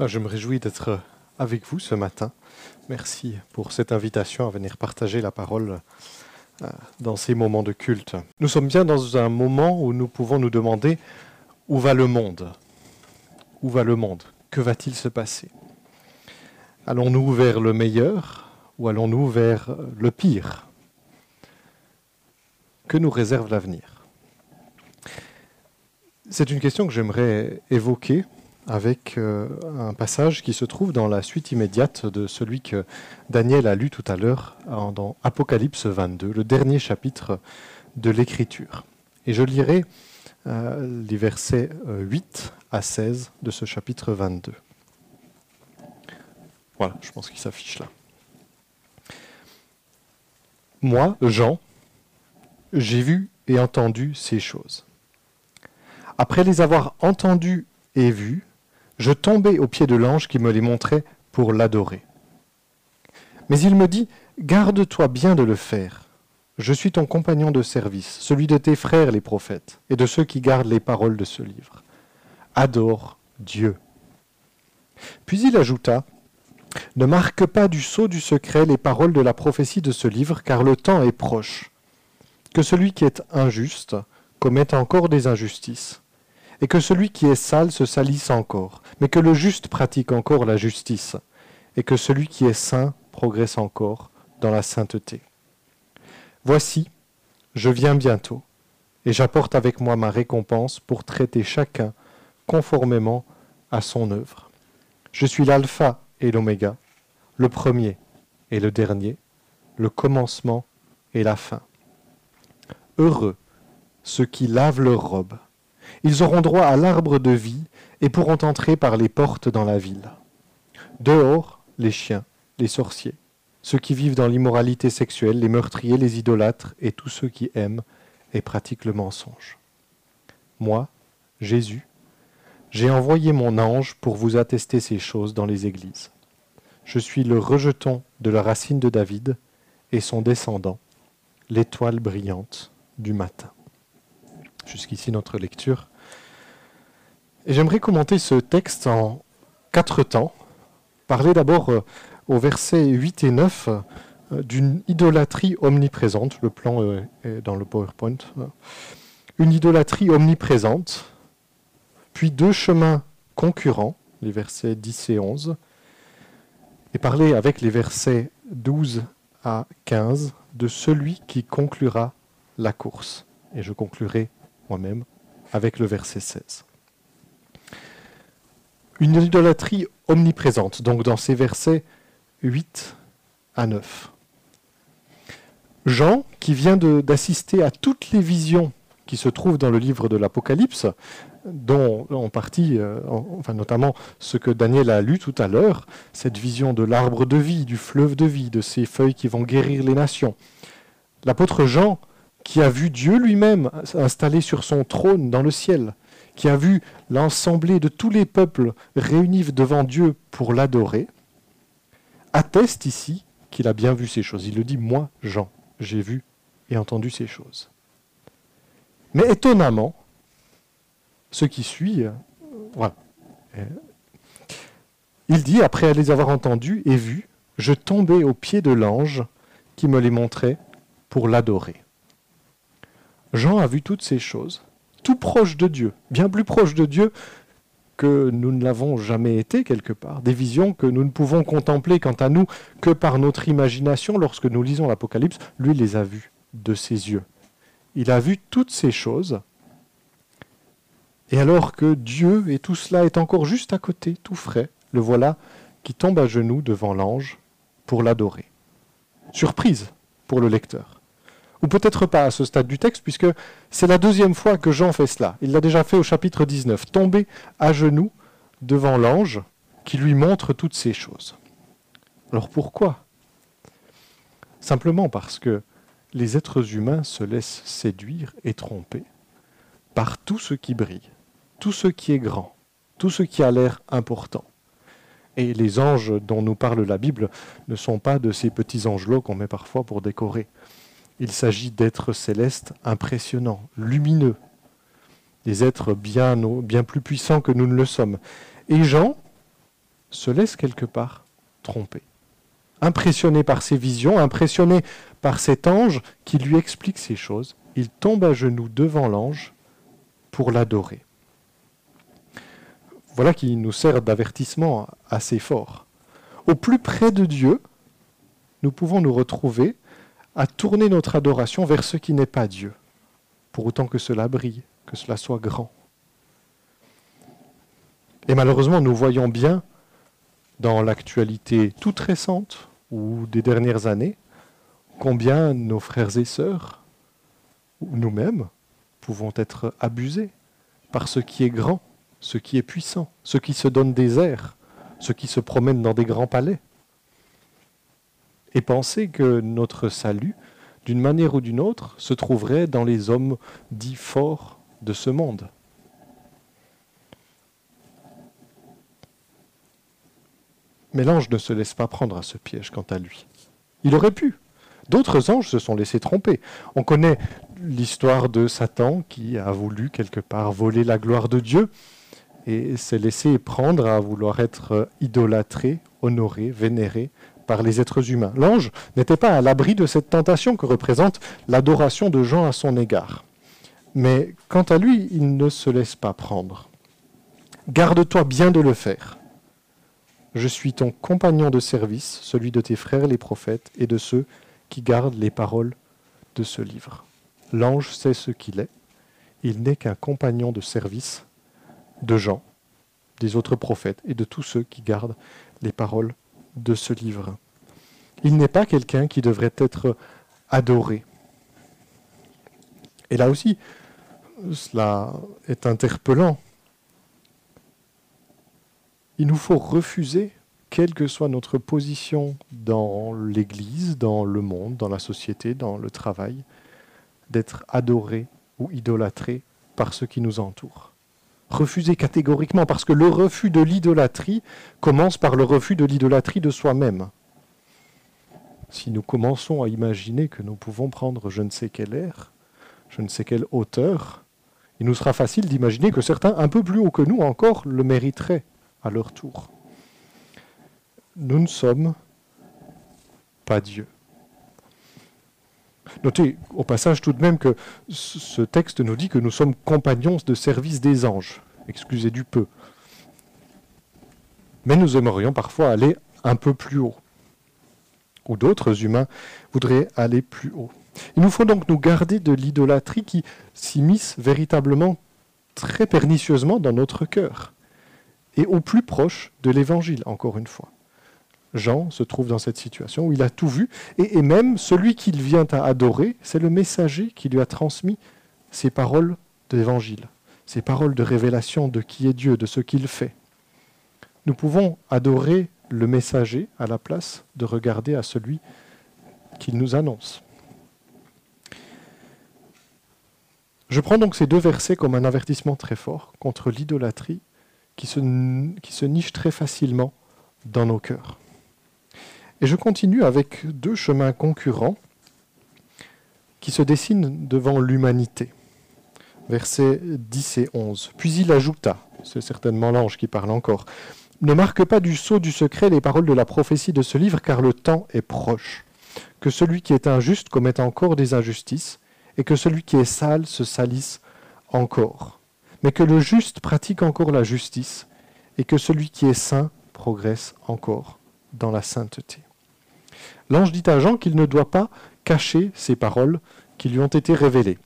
Ah, Je me réjouis d'être avec vous ce matin. Merci pour cette invitation à venir partager la parole euh, dans ces moments de culte. Nous sommes bien dans un moment où nous pouvons nous demander où va le monde. Où va le monde? Que va-t-il se passer? Allons-nous vers le meilleur ou allons-nous vers le pire? Que nous réserve l'avenir? C'est une question que j'aimerais évoquer avec euh, un passage qui se trouve dans la suite immédiate de celui que Daniel a lu tout à l'heure dans Apocalypse 22, le dernier chapitre de l'Écriture. Et je lirai euh, les versets euh, 8 à 16 de ce chapitre 22. Voilà, je pense qu'il s'affiche là. Moi, Jean, j'ai vu et entendu ces choses. Après les avoir entendues et vues, je tombai aux pieds de l'ange qui me les montrait pour l'adorer. Mais il me dit, Garde-toi bien de le faire. Je suis ton compagnon de service, celui de tes frères les prophètes, et de ceux qui gardent les paroles de ce livre. Adore Dieu. Puis il ajouta, Ne marque pas du sceau du secret les paroles de la prophétie de ce livre, car le temps est proche. Que celui qui est injuste commette encore des injustices et que celui qui est sale se salisse encore, mais que le juste pratique encore la justice, et que celui qui est saint progresse encore dans la sainteté. Voici, je viens bientôt, et j'apporte avec moi ma récompense pour traiter chacun conformément à son œuvre. Je suis l'alpha et l'oméga, le premier et le dernier, le commencement et la fin. Heureux ceux qui lavent leurs robes, ils auront droit à l'arbre de vie et pourront entrer par les portes dans la ville. Dehors, les chiens, les sorciers, ceux qui vivent dans l'immoralité sexuelle, les meurtriers, les idolâtres et tous ceux qui aiment et pratiquent le mensonge. Moi, Jésus, j'ai envoyé mon ange pour vous attester ces choses dans les églises. Je suis le rejeton de la racine de David et son descendant, l'étoile brillante du matin. Jusqu'ici notre lecture. Et j'aimerais commenter ce texte en quatre temps. Parler d'abord euh, au verset 8 et 9 euh, d'une idolâtrie omniprésente. Le plan euh, est dans le PowerPoint. Une idolâtrie omniprésente. Puis deux chemins concurrents, les versets 10 et 11. Et parler avec les versets 12 à 15 de celui qui conclura la course. Et je conclurai moi-même avec le verset 16. Une idolâtrie omniprésente, donc dans ces versets 8 à 9. Jean, qui vient d'assister à toutes les visions qui se trouvent dans le livre de l'Apocalypse, dont en partie, euh, en- enfin notamment ce que Daniel a lu tout à l'heure, cette vision de l'arbre de vie, du fleuve de vie, de ces feuilles qui vont guérir les nations. L'apôtre Jean, qui a vu Dieu lui-même installé sur son trône dans le ciel, qui a vu l'ensemble de tous les peuples réunis devant Dieu pour l'adorer, atteste ici qu'il a bien vu ces choses. Il le dit, moi, Jean, j'ai vu et entendu ces choses. Mais étonnamment, ce qui suit, euh. Euh, Il dit, après les avoir entendus et vus, je tombais aux pieds de l'ange qui me les montrait pour l'adorer. Jean a vu toutes ces choses, tout proche de Dieu, bien plus proche de Dieu que nous ne l'avons jamais été quelque part, des visions que nous ne pouvons contempler quant à nous que par notre imagination lorsque nous lisons l'Apocalypse, lui les a vues de ses yeux. Il a vu toutes ces choses, et alors que Dieu et tout cela est encore juste à côté, tout frais, le voilà qui tombe à genoux devant l'ange pour l'adorer. Surprise pour le lecteur ou peut-être pas à ce stade du texte, puisque c'est la deuxième fois que Jean fait cela. Il l'a déjà fait au chapitre 19, tomber à genoux devant l'ange qui lui montre toutes ces choses. Alors pourquoi? Simplement parce que les êtres humains se laissent séduire et tromper par tout ce qui brille, tout ce qui est grand, tout ce qui a l'air important. Et les anges dont nous parle la Bible ne sont pas de ces petits angelots qu'on met parfois pour décorer. Il s'agit d'êtres célestes impressionnants, lumineux, des êtres bien, plus puissants que nous ne le sommes. Et Jean, se laisse quelque part tromper. Impressionné par ses visions, impressionné par cet ange qui lui explique ces choses, il tombe à genoux devant l'ange pour l'adorer. Voilà qui nous sert d'avertissement assez fort. Au plus près de Dieu, nous pouvons nous retrouver à tourner notre adoration vers ce qui n'est pas Dieu, pour autant que cela brille, que cela soit grand. Et malheureusement, nous voyons bien dans l'actualité toute récente ou des dernières années combien nos frères et sœurs, ou nous-mêmes, pouvons être abusés par ce qui est grand, ce qui est puissant, ce qui se donne des airs, ce qui se promène dans des grands palais. Et penser que notre salut, d'une manière ou d'une autre, se trouverait dans les hommes dits forts de ce monde. Mais l'ange ne se laisse pas prendre à ce piège quant à lui. Il aurait pu. D'autres anges se sont laissés tromper. On connaît l'histoire de Satan qui a voulu quelque part voler la gloire de Dieu et s'est laissé prendre à vouloir être idolâtré, honoré, vénéré par les êtres humains. L'ange n'était pas à l'abri de cette tentation que représente l'adoration de Jean à son égard. Mais quant à lui, il ne se laisse pas prendre. Garde-toi bien de le faire. Je suis ton compagnon de service, celui de tes frères les prophètes et de ceux qui gardent les paroles de ce livre. L'ange sait ce qu'il est. Il n'est qu'un compagnon de service de Jean, des autres prophètes et de tous ceux qui gardent les paroles de ce livre. Il n'est pas quelqu'un qui devrait être adoré. Et là aussi, cela est interpellant il nous faut refuser, quelle que soit notre position dans l'Église, dans le monde, dans la société, dans le travail, d'être adoré ou idolâtré par ceux qui nous entourent. Refuser catégoriquement, parce que le refus de l'idolâtrie commence par le refus de l'idolâtrie de soi-même. Si nous commençons à imaginer que nous pouvons prendre je ne sais quel air, je ne sais quelle hauteur, il nous sera facile d'imaginer que certains un peu plus haut que nous encore le mériteraient à leur tour. Nous ne sommes pas Dieu. Notez au passage tout de même que ce texte nous dit que nous sommes compagnons de service des anges. Excusez du peu. Mais nous aimerions parfois aller un peu plus haut. Ou d'autres humains voudraient aller plus haut. Il nous faut donc nous garder de l'idolâtrie qui s'immisce véritablement très pernicieusement dans notre cœur et au plus proche de l'évangile, encore une fois. Jean se trouve dans cette situation où il a tout vu, et, même celui qu'il vient à adorer, c'est le messager qui lui a transmis ces paroles d'évangile, ces paroles de révélation de qui est Dieu, de ce qu'il fait. Nous pouvons adorer le messager à la place de regarder à celui qu'il nous annonce. Je prends donc ces deux versets comme un avertissement très fort contre l'idolâtrie qui se niche très facilement dans nos cœurs. Et je continue avec deux chemins concurrents qui se dessinent devant l'humanité. Versets 10 et 11. Puis il ajouta, c'est certainement l'ange qui parle encore, Ne marque pas du sceau du secret les paroles de la prophétie de ce livre, car le temps est proche. Que celui qui est injuste commette encore des injustices, et que celui qui est sale se salisse encore mais que le juste pratique encore la justice, et que celui qui est saint progresse encore dans la sainteté. L'ange dit à Jean qu'il ne doit pas cacher ces paroles qui lui ont été révélées.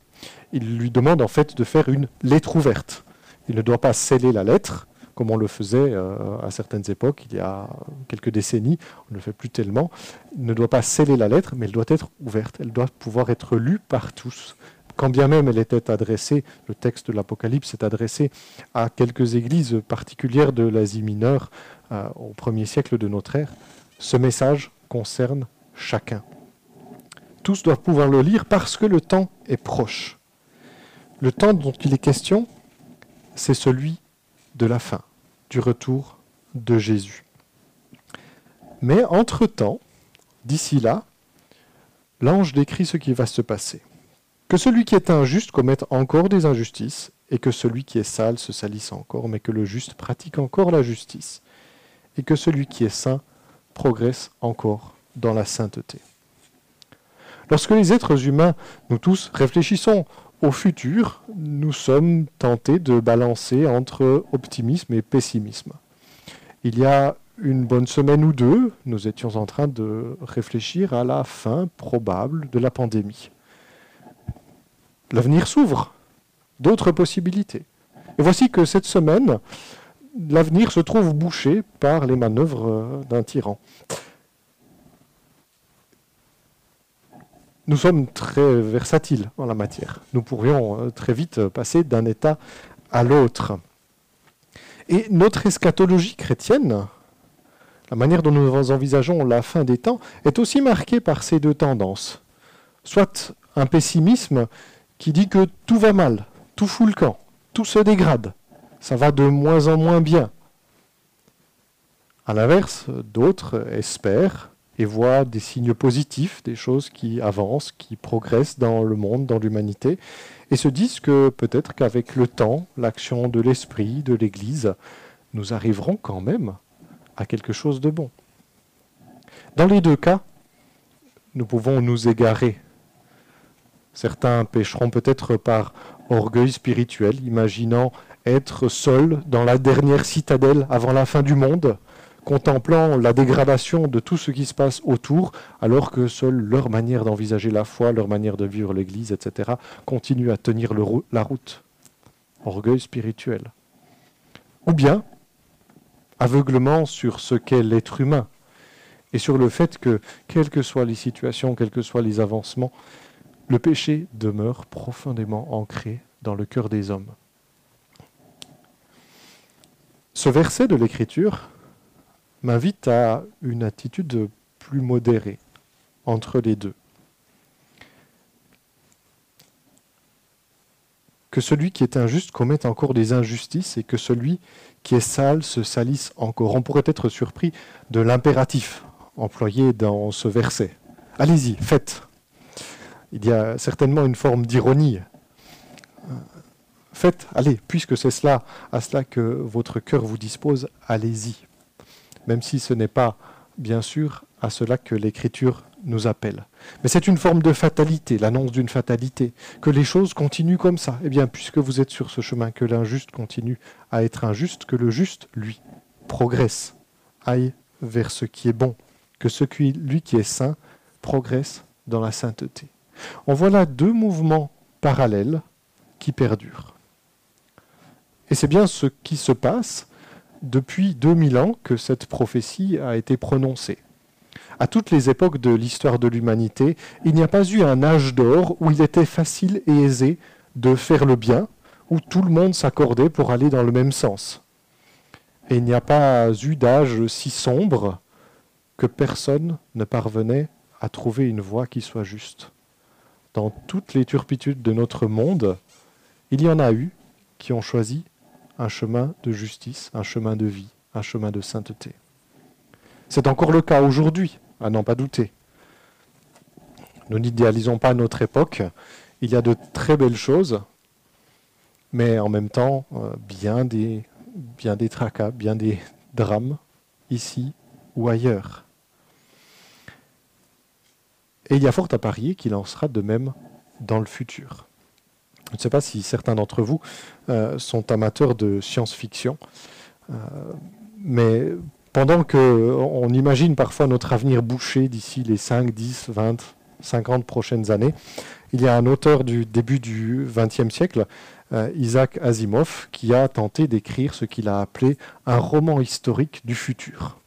Il lui demande en fait de faire une lettre ouverte. Il ne doit pas sceller la lettre, comme on le faisait euh, à certaines époques, il y a quelques décennies, on ne le fait plus tellement. Il ne doit pas sceller la lettre, mais elle doit être ouverte, elle doit pouvoir être lue par tous, quand bien même elle était adressée, le texte de l'Apocalypse est adressé à quelques églises particulières de l'Asie mineure euh, au premier siècle de notre ère, ce message concerne chacun. Tous doivent pouvoir le lire parce que le temps est proche. Le temps dont il est question, c'est celui de la fin, du retour de Jésus. Mais entre-temps, d'ici là, l'ange décrit ce qui va se passer. Que celui qui est injuste commette encore des injustices, et que celui qui est sale se salisse encore, mais que le juste pratique encore la justice, et que celui qui est saint progresse encore dans la sainteté. Lorsque les êtres humains, nous tous, réfléchissons au futur, nous sommes tentés de balancer entre optimisme et pessimisme. Il y a une bonne semaine ou deux, nous étions en train de réfléchir à la fin probable de la pandémie. L'avenir s'ouvre, d'autres possibilités. Et voici que cette semaine, l'avenir se trouve bouché par les manœuvres d'un tyran. Nous sommes très versatiles en la matière. Nous pourrions euh, très vite passer d'un état à l'autre. Et notre eschatologie chrétienne, la manière dont nous envisageons la fin des temps, est aussi marquée par ces deux tendances. Soit un pessimisme qui dit que tout va mal, tout fout le camp, tout se dégrade, ça va de moins en moins bien. À l'inverse, d'autres espèrent et voient des signes positifs, des choses qui avancent, qui progressent dans le monde, dans l'humanité, et se disent que peut-être qu'avec le temps, l'action de l'Esprit, de l'Église, nous arriverons quand même à quelque chose de bon. Dans les deux cas, nous pouvons nous égarer. Certains pécheront peut-être par orgueil spirituel, imaginant être seuls dans la dernière citadelle avant la fin du monde, contemplant la dégradation de tout ce qui se passe autour, alors que seule leur manière d'envisager la foi, leur manière de vivre l'Église, etc., continue à tenir la route. Orgueil spirituel. Ou bien, aveuglement sur ce qu'est l'être humain et sur le fait que, quelles que soient les situations, quels que soient les avancements, le péché demeure profondément ancré dans le cœur des hommes. Ce verset de l'Écriture m'invite à une attitude plus modérée entre les deux. Que celui qui est injuste commette encore des injustices et que celui qui est sale se salisse encore. On pourrait être surpris de l'impératif employé dans ce verset. Allez-y, faites. Il y a certainement une forme d'ironie. Faites, allez, puisque c'est cela, à cela que votre cœur vous dispose, allez-y. Même si ce n'est pas, bien sûr, à cela que l'Écriture nous appelle. Mais c'est une forme de fatalité, l'annonce d'une fatalité, que les choses continuent comme ça. Eh bien, puisque vous êtes sur ce chemin, que l'injuste continue à être injuste, que le juste, lui, progresse, aille vers ce qui est bon, que ce qui, lui qui est saint, progresse dans la sainteté. On voit là deux mouvements parallèles qui perdurent. Et c'est bien ce qui se passe depuis 2000 ans que cette prophétie a été prononcée à toutes les époques de l'histoire de l'humanité, il n'y a pas eu un âge d'or où il était facile et aisé de faire le bien, où tout le monde s'accordait pour aller dans le même sens. Et il n'y a pas eu d'âge si sombre que personne ne parvenait à trouver une voie qui soit juste. Dans toutes les turpitudes de notre monde, il y en a eu qui ont choisi un chemin de justice, un chemin de vie, un chemin de sainteté. C'est encore le cas aujourd'hui à n'en pas douter. Nous n'idéalisons pas notre époque. Il y a de très belles choses, mais en même temps, euh, bien, des, bien des tracas, bien des drames, ici ou ailleurs. Et il y a fort à parier qu'il en sera de même dans le futur. Je ne sais pas si certains d'entre vous euh, sont amateurs de science-fiction, euh, mais pendant qu'on imagine parfois notre avenir bouché d'ici les 5, 10, 20, 50 prochaines années, il y a un auteur du début du XXe siècle, euh, Isaac Asimov, qui a tenté d'écrire ce qu'il a appelé un roman historique du futur,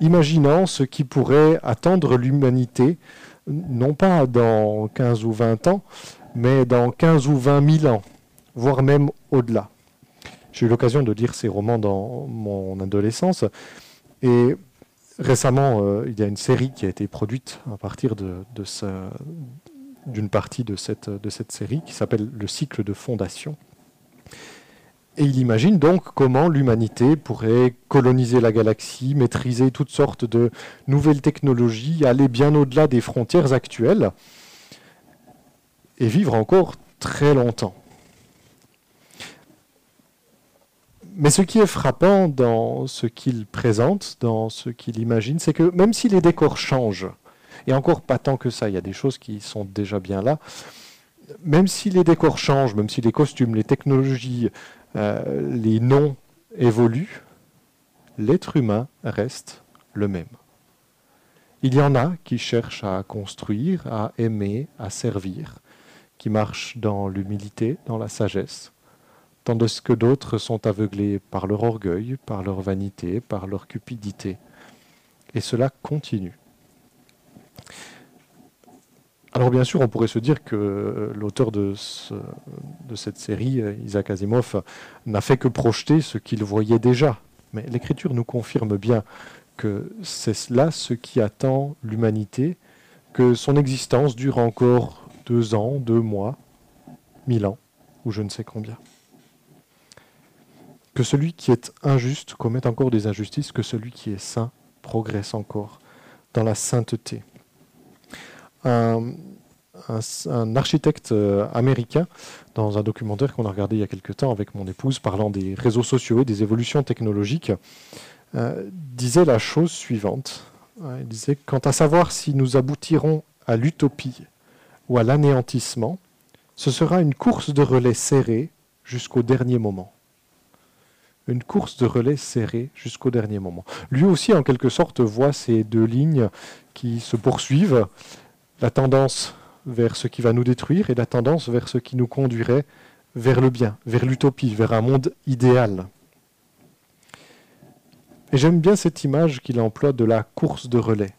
imaginant ce qui pourrait attendre l'humanité, non pas dans 15 ou 20 ans, mais dans 15 ou 20 000 ans, voire même au-delà. J'ai eu l'occasion de lire ces romans dans mon adolescence. Et récemment, euh, il y a une série qui a été produite à partir d'une partie de cette série qui s'appelle Le cycle de fondation. Et il imagine donc comment l'humanité pourrait coloniser la galaxie, maîtriser toutes sortes de nouvelles technologies, aller bien au-delà des frontières actuelles et vivre encore très longtemps. Mais ce qui est frappant dans ce qu'il présente, dans ce qu'il imagine, c'est que même si les décors changent, et encore pas tant que ça, il y a des choses qui sont déjà bien là, même si les décors changent, même si les costumes, les technologies, euh, les noms évoluent, l'être humain reste le même. Il y en a qui cherchent à construire, à aimer, à servir, qui marchent dans l'humilité, dans la sagesse, tandis que d'autres sont aveuglés par leur orgueil, par leur vanité, par leur cupidité. Et cela continue. Alors bien sûr, on pourrait se dire que l'auteur de, cette série, Isaac Asimov, n'a fait que projeter ce qu'il voyait déjà. Mais l'Écriture nous confirme bien que c'est là ce qui attend l'humanité, que son existence dure encore deux ans, deux mois, mille ans, ou je ne sais combien. Que celui qui est injuste commette encore des injustices, que celui qui est saint progresse encore dans la sainteté. Un, architecte euh, américain, dans un documentaire qu'on a regardé il y a quelque temps avec mon épouse, parlant des réseaux sociaux et des évolutions technologiques, euh, disait la chose suivante. Il disait, quant à savoir si nous aboutirons à l'utopie ou à l'anéantissement, ce sera une course de relais serrée jusqu'au dernier moment. Une course de relais serrée jusqu'au dernier moment. Lui aussi, en quelque sorte, voit ces deux lignes qui se poursuivent, la tendance vers ce qui va nous détruire et la tendance vers ce qui nous conduirait vers le bien, vers l'utopie, vers un monde idéal. Et j'aime bien cette image qu'il emploie de la course de relais,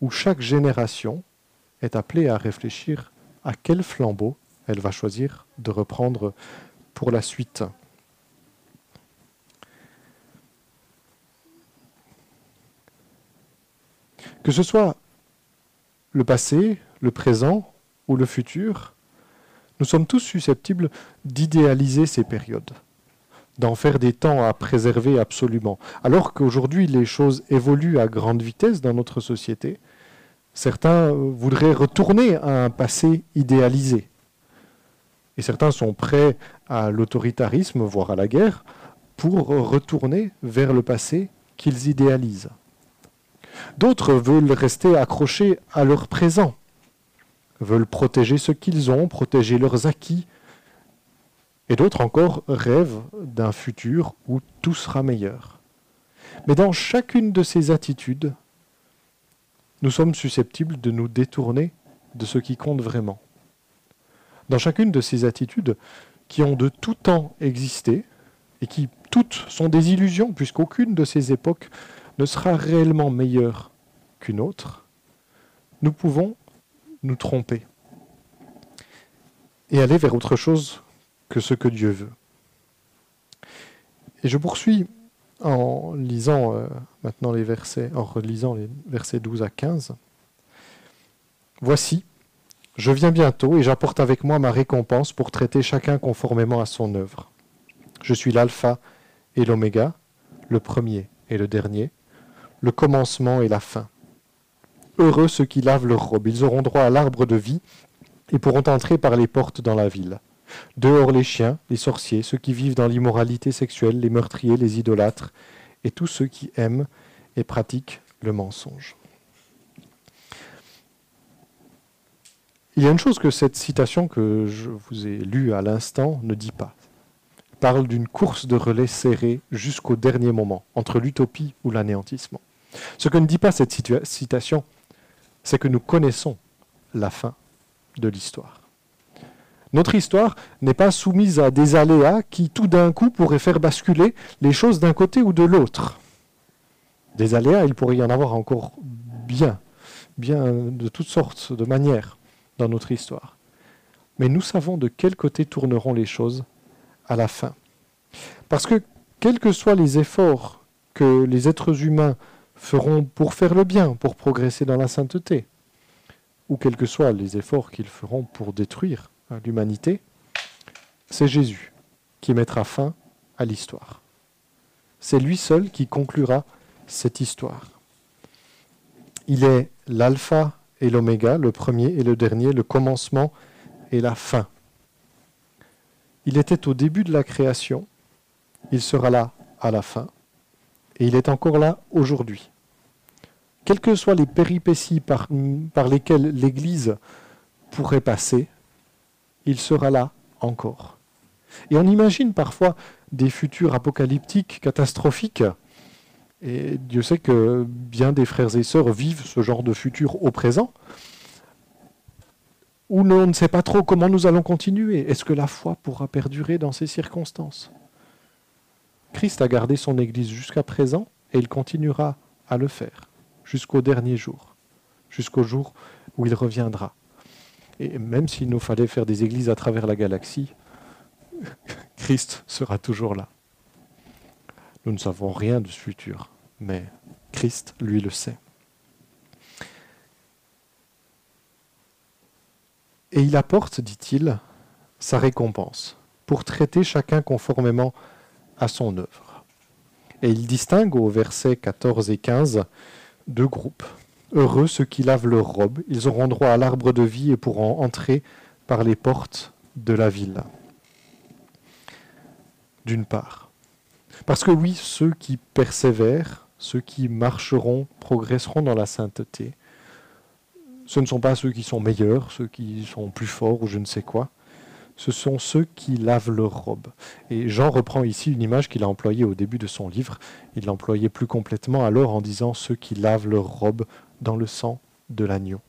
où chaque génération est appelée à réfléchir à quel flambeau elle va choisir de reprendre pour la suite. Que ce soit le passé, le présent ou le futur, nous sommes tous susceptibles d'idéaliser ces périodes d'en faire des temps à préserver absolument. Alors qu'aujourd'hui, les choses évoluent à grande vitesse dans notre société, certains voudraient retourner à un passé idéalisé. Et certains sont prêts à l'autoritarisme, voire à la guerre, pour retourner vers le passé qu'ils idéalisent. D'autres veulent rester accrochés à leur présent, veulent protéger ce qu'ils ont, protéger leurs acquis, et d'autres encore rêvent d'un futur où tout sera meilleur. Mais dans chacune de ces attitudes, nous sommes susceptibles de nous détourner de ce qui compte vraiment. Dans chacune de ces attitudes qui ont de tout temps existé et qui toutes sont des illusions puisqu'aucune de ces époques ne sera réellement meilleure qu'une autre, nous pouvons nous tromper et aller vers autre chose que ce que Dieu veut. Et je poursuis en lisant euh, maintenant les versets, en relisant les versets 12 à 15. Voici, je viens bientôt et j'apporte avec moi ma récompense pour traiter chacun conformément à son œuvre. Je suis l'alpha et l'oméga, le premier et le dernier, le commencement et la fin. Heureux ceux qui lavent leurs robes, ils auront droit à l'arbre de vie et pourront entrer par les portes dans la ville. Dehors les chiens, les sorciers, ceux qui vivent dans l'immoralité sexuelle, les meurtriers, les idolâtres, et tous ceux qui aiment et pratiquent le mensonge. Il y a une chose que cette citation que je vous ai lue à l'instant ne dit pas. Elle parle d'une course de relais serrée jusqu'au dernier moment, entre l'utopie ou l'anéantissement. Ce que ne dit pas cette citation, c'est que nous connaissons la fin de l'histoire. Notre histoire n'est pas soumise à des aléas qui tout d'un coup pourraient faire basculer les choses d'un côté ou de l'autre. Des aléas, il pourrait y en avoir encore bien, bien de toutes sortes de manières dans notre histoire. Mais nous savons de quel côté tourneront les choses à la fin. Parce que quels que soient les efforts que les êtres humains feront pour faire le bien, pour progresser dans la sainteté, ou quels que soient les efforts qu'ils feront pour détruire l'humanité, c'est Jésus qui mettra fin à l'histoire. C'est lui seul qui conclura cette histoire. Il est l'alpha et l'oméga, le premier et le dernier, le commencement et la fin. Il était au début de la création, il sera là à la fin, et il est encore là aujourd'hui. Quelles que soient les péripéties par, par lesquelles l'Église pourrait passer, il sera là encore. Et on imagine parfois des futurs apocalyptiques catastrophiques, et Dieu sait que bien des frères et sœurs vivent ce genre de futur au présent, où on ne sait pas trop comment nous allons continuer. Est-ce que la foi pourra perdurer dans ces circonstances? Christ a gardé son Église jusqu'à présent et il continuera à le faire jusqu'au dernier jour, jusqu'au jour où il reviendra. Et même s'il nous fallait faire des églises à travers la galaxie, Christ sera toujours là. Nous ne savons rien de ce futur, mais Christ, lui, le sait. Et il apporte, dit-il, sa récompense, pour traiter chacun conformément à son œuvre. Et il distingue au versets 14 et 15 deux groupes. Heureux ceux qui lavent leurs robes, ils auront droit à l'arbre de vie et pourront entrer par les portes de la ville. D'une part. Parce que oui, ceux qui persévèrent, ceux qui marcheront, progresseront dans la sainteté, ce ne sont pas ceux qui sont meilleurs, ceux qui sont plus forts ou je ne sais quoi, ce sont ceux qui lavent leurs robes. Et Jean reprend ici une image qu'il a employée au début de son livre. Il l'employait plus complètement alors en disant ceux qui lavent leurs robes dans le sang de l'agneau.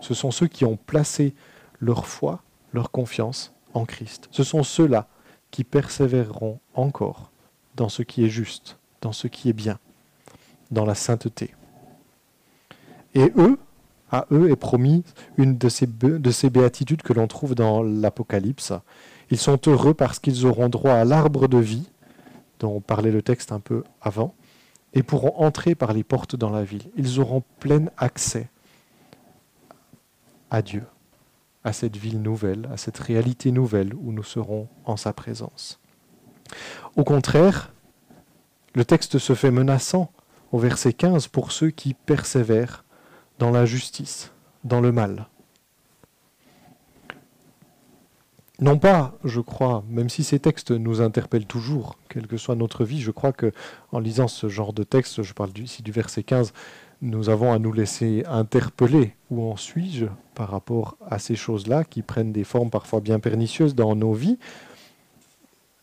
Ce sont ceux qui ont placé leur foi, leur confiance en Christ. Ce sont ceux-là qui persévéreront encore dans ce qui est juste, dans ce qui est bien, dans la sainteté. Et eux, à eux est promis une de ces, de ces béatitudes que l'on trouve dans l'Apocalypse. Ils sont heureux parce qu'ils auront droit à l'arbre de vie, dont parlait le texte un peu avant, et pourront entrer par les portes dans la ville. Ils auront plein accès à Dieu, à cette ville nouvelle, à cette réalité nouvelle où nous serons en sa présence. Au contraire, le texte se fait menaçant au verset 15 pour ceux qui persévèrent dans l'injustice, dans le mal. Non pas, je crois, même si ces textes nous interpellent toujours, quelle que soit notre vie, je crois que en lisant ce genre de texte, je parle ici du verset 15, nous avons à nous laisser interpeller. Où en suis-je par rapport à ces choses-là qui prennent des formes parfois bien pernicieuses dans nos vies?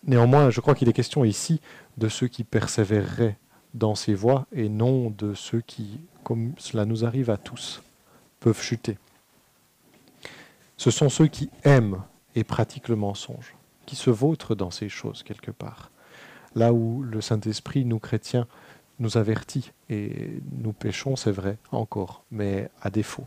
Néanmoins, je crois qu'il est question ici de ceux qui persévéreraient dans ces voies et non de ceux qui comme cela nous arrive à tous, peuvent chuter. Ce sont ceux qui aiment et pratiquent le mensonge, qui se vautrent dans ces choses quelque part. Là où le Saint-Esprit, nous chrétiens, nous avertit, et nous péchons, c'est vrai, encore, mais à défaut.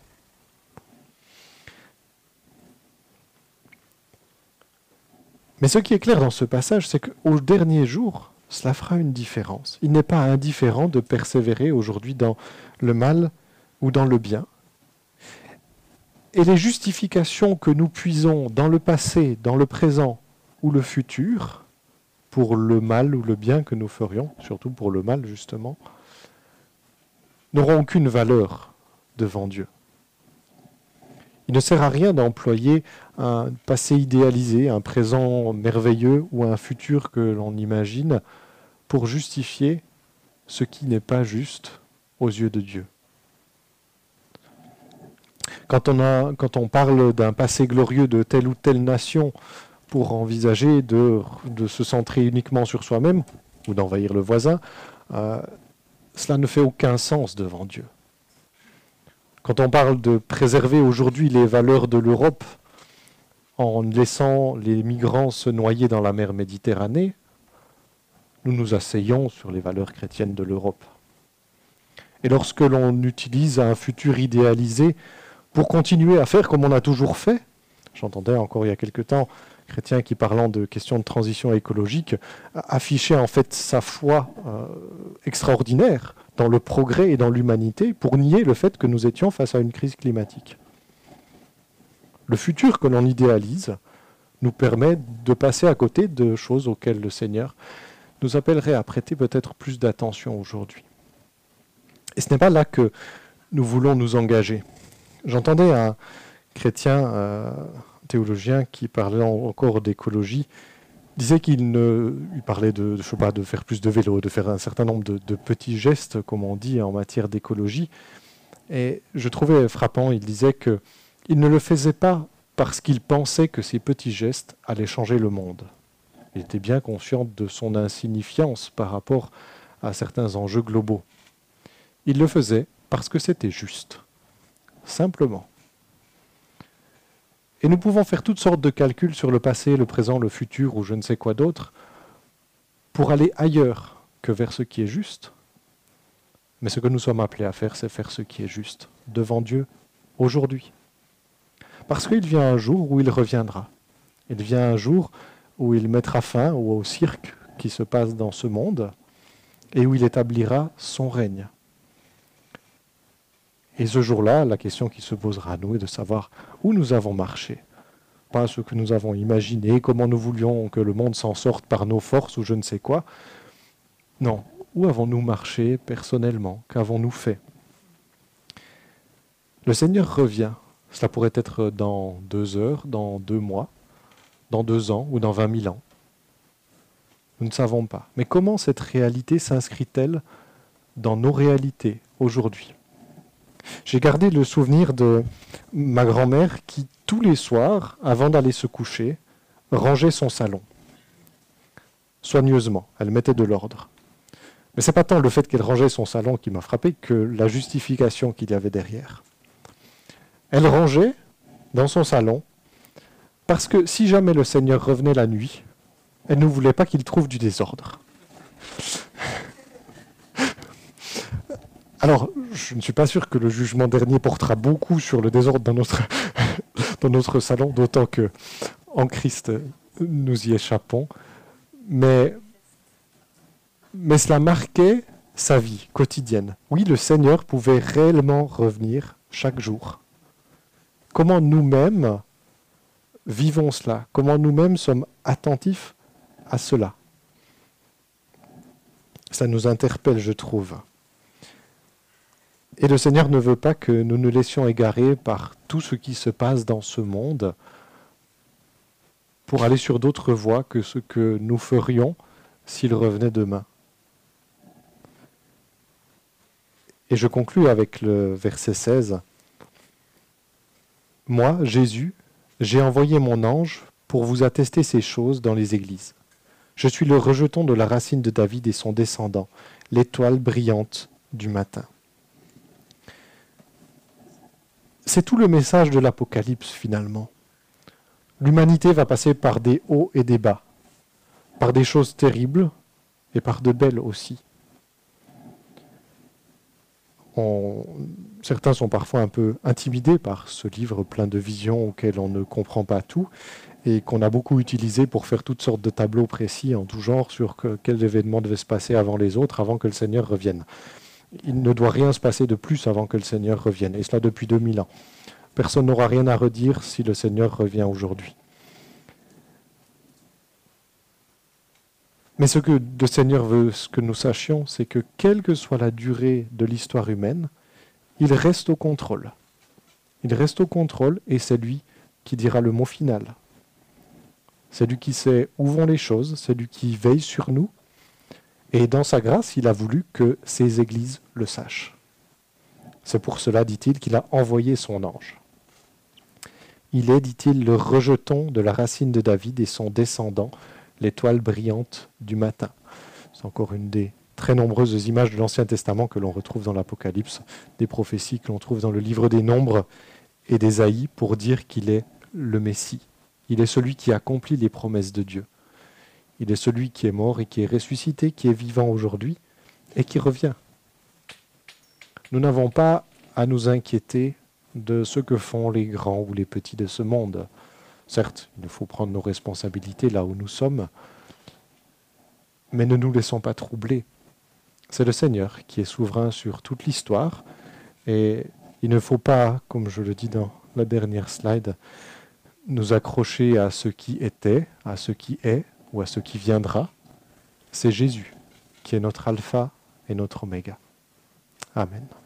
Mais ce qui est clair dans ce passage, c'est qu'au dernier jour, cela fera une différence. Il n'est pas indifférent de persévérer aujourd'hui dans le mal ou dans le bien. Et les justifications que nous puisons dans le passé, dans le présent ou le futur, pour le mal ou le bien que nous ferions, surtout pour le mal justement, n'auront aucune valeur devant Dieu. Il ne sert à rien d'employer un passé idéalisé, un présent merveilleux ou un futur que l'on imagine pour justifier ce qui n'est pas juste aux yeux de Dieu. Quand on, parle d'un passé glorieux de telle ou telle nation pour envisager de, de se centrer uniquement sur soi-même ou d'envahir le voisin, euh, cela ne fait aucun sens devant Dieu. Quand on parle de préserver aujourd'hui les valeurs de l'Europe en laissant les migrants se noyer dans la mer Méditerranée, nous nous asseyons sur les valeurs chrétiennes de l'Europe. Et lorsque l'on utilise un futur idéalisé pour continuer à faire comme on a toujours fait, j'entendais encore il y a quelque temps chrétien qui parlant de questions de transition écologique affichait en fait sa foi euh, extraordinaire dans le progrès et dans l'humanité pour nier le fait que nous étions face à une crise climatique. Le futur que l'on idéalise nous permet de passer à côté de choses auxquelles le Seigneur nous appellerait à prêter peut-être plus d'attention aujourd'hui. Et ce n'est pas là que nous voulons nous engager. J'entendais un chrétien, euh, théologien, qui parlait encore d'écologie disait qu'il ne, il parlait de, pas, de faire plus de vélo, de faire un certain nombre de, de petits gestes, comme on dit en matière d'écologie. Et je trouvais frappant, il disait que il ne le faisait pas parce qu'il pensait que ces petits gestes allaient changer le monde. Il était bien conscient de son insignifiance par rapport à certains enjeux globaux. Il le faisait parce que c'était juste, simplement. Et nous pouvons faire toutes sortes de calculs sur le passé, le présent, le futur ou je ne sais quoi d'autre pour aller ailleurs que vers ce qui est juste. Mais ce que nous sommes appelés à faire, c'est faire ce qui est juste devant Dieu aujourd'hui. Parce qu'il vient un jour où il reviendra. Il vient un jour où il mettra fin au cirque qui se passe dans ce monde et où il établira son règne. Et ce jour-là, la question qui se posera à nous est de savoir où nous avons marché. Pas ce que nous avons imaginé, comment nous voulions que le monde s'en sorte par nos forces ou je ne sais quoi. Non, où avons-nous marché personnellement? Qu'avons-nous fait? Le Seigneur revient. Cela pourrait être dans deux heures, dans deux mois, dans deux ans ou dans vingt mille ans. Nous ne savons pas. Mais comment cette réalité s'inscrit-elle dans nos réalités aujourd'hui? J'ai gardé le souvenir de ma grand-mère qui, tous les soirs, avant d'aller se coucher, rangeait son salon. Soigneusement, elle mettait de l'ordre. Mais c'est pas tant le fait qu'elle rangeait son salon qui m'a frappé que la justification qu'il y avait derrière. Elle rangeait dans son salon parce que si jamais le Seigneur revenait la nuit, elle ne voulait pas qu'il trouve du désordre. Alors, je ne suis pas sûr que le jugement dernier portera beaucoup sur le désordre dans notre, salon, d'autant que en Christ, nous y échappons. Mais, mais cela marquait sa vie quotidienne. Oui, le Seigneur pouvait réellement revenir chaque jour. Comment nous-mêmes vivons cela? Comment nous-mêmes sommes attentifs à cela? Ça nous interpelle, je trouve. Et le Seigneur ne veut pas que nous nous laissions égarer par tout ce qui se passe dans ce monde pour aller sur d'autres voies que ce que nous ferions s'il revenait demain. Et je conclus avec le verset 16. Moi, Jésus, j'ai envoyé mon ange pour vous attester ces choses dans les églises. Je suis le rejeton de la racine de David et son descendant, l'étoile brillante du matin. C'est tout le message de l'Apocalypse finalement. L'humanité va passer par des hauts et des bas, par des choses terribles et par de belles aussi. Certains sont parfois un peu intimidés par ce livre plein de visions auxquelles on ne comprend pas tout et qu'on a beaucoup utilisé pour faire toutes sortes de tableaux précis en tout genre sur quels événements devaient se passer avant les autres, avant que le Seigneur revienne il ne doit rien se passer de plus avant que le Seigneur revienne, et cela depuis 2000 ans. Personne n'aura rien à redire si le Seigneur revient aujourd'hui. Mais ce que le Seigneur veut que nous sachions, c'est que quelle que soit la durée de l'histoire humaine, il reste au contrôle. Il reste au contrôle et c'est lui qui dira le mot final. C'est lui qui sait où vont les choses, c'est lui qui veille sur nous, et dans sa grâce, il a voulu que ces églises le sachent. C'est pour cela, dit-il, qu'il a envoyé son ange. Il est, dit-il, le rejeton de la racine de David et son descendant, l'étoile brillante du matin. C'est encore une des très nombreuses images de l'Ancien Testament que l'on retrouve dans l'Apocalypse, des prophéties que l'on trouve dans le livre des Nombres et des Haïs pour dire qu'il est le Messie. Il est celui qui accomplit les promesses de Dieu. Il est celui qui est mort et qui est ressuscité, qui est vivant aujourd'hui et qui revient. Nous n'avons pas à nous inquiéter de ce que font les grands ou les petits de ce monde. Certes, il faut prendre nos responsabilités là où nous sommes, mais ne nous laissons pas troubler. C'est le Seigneur qui est souverain sur toute l'histoire, et il ne faut pas, comme je le dis dans la dernière slide, nous accrocher à ce qui était, à ce qui est, ou à ce qui viendra, c'est Jésus qui est notre alpha et notre oméga. Amen.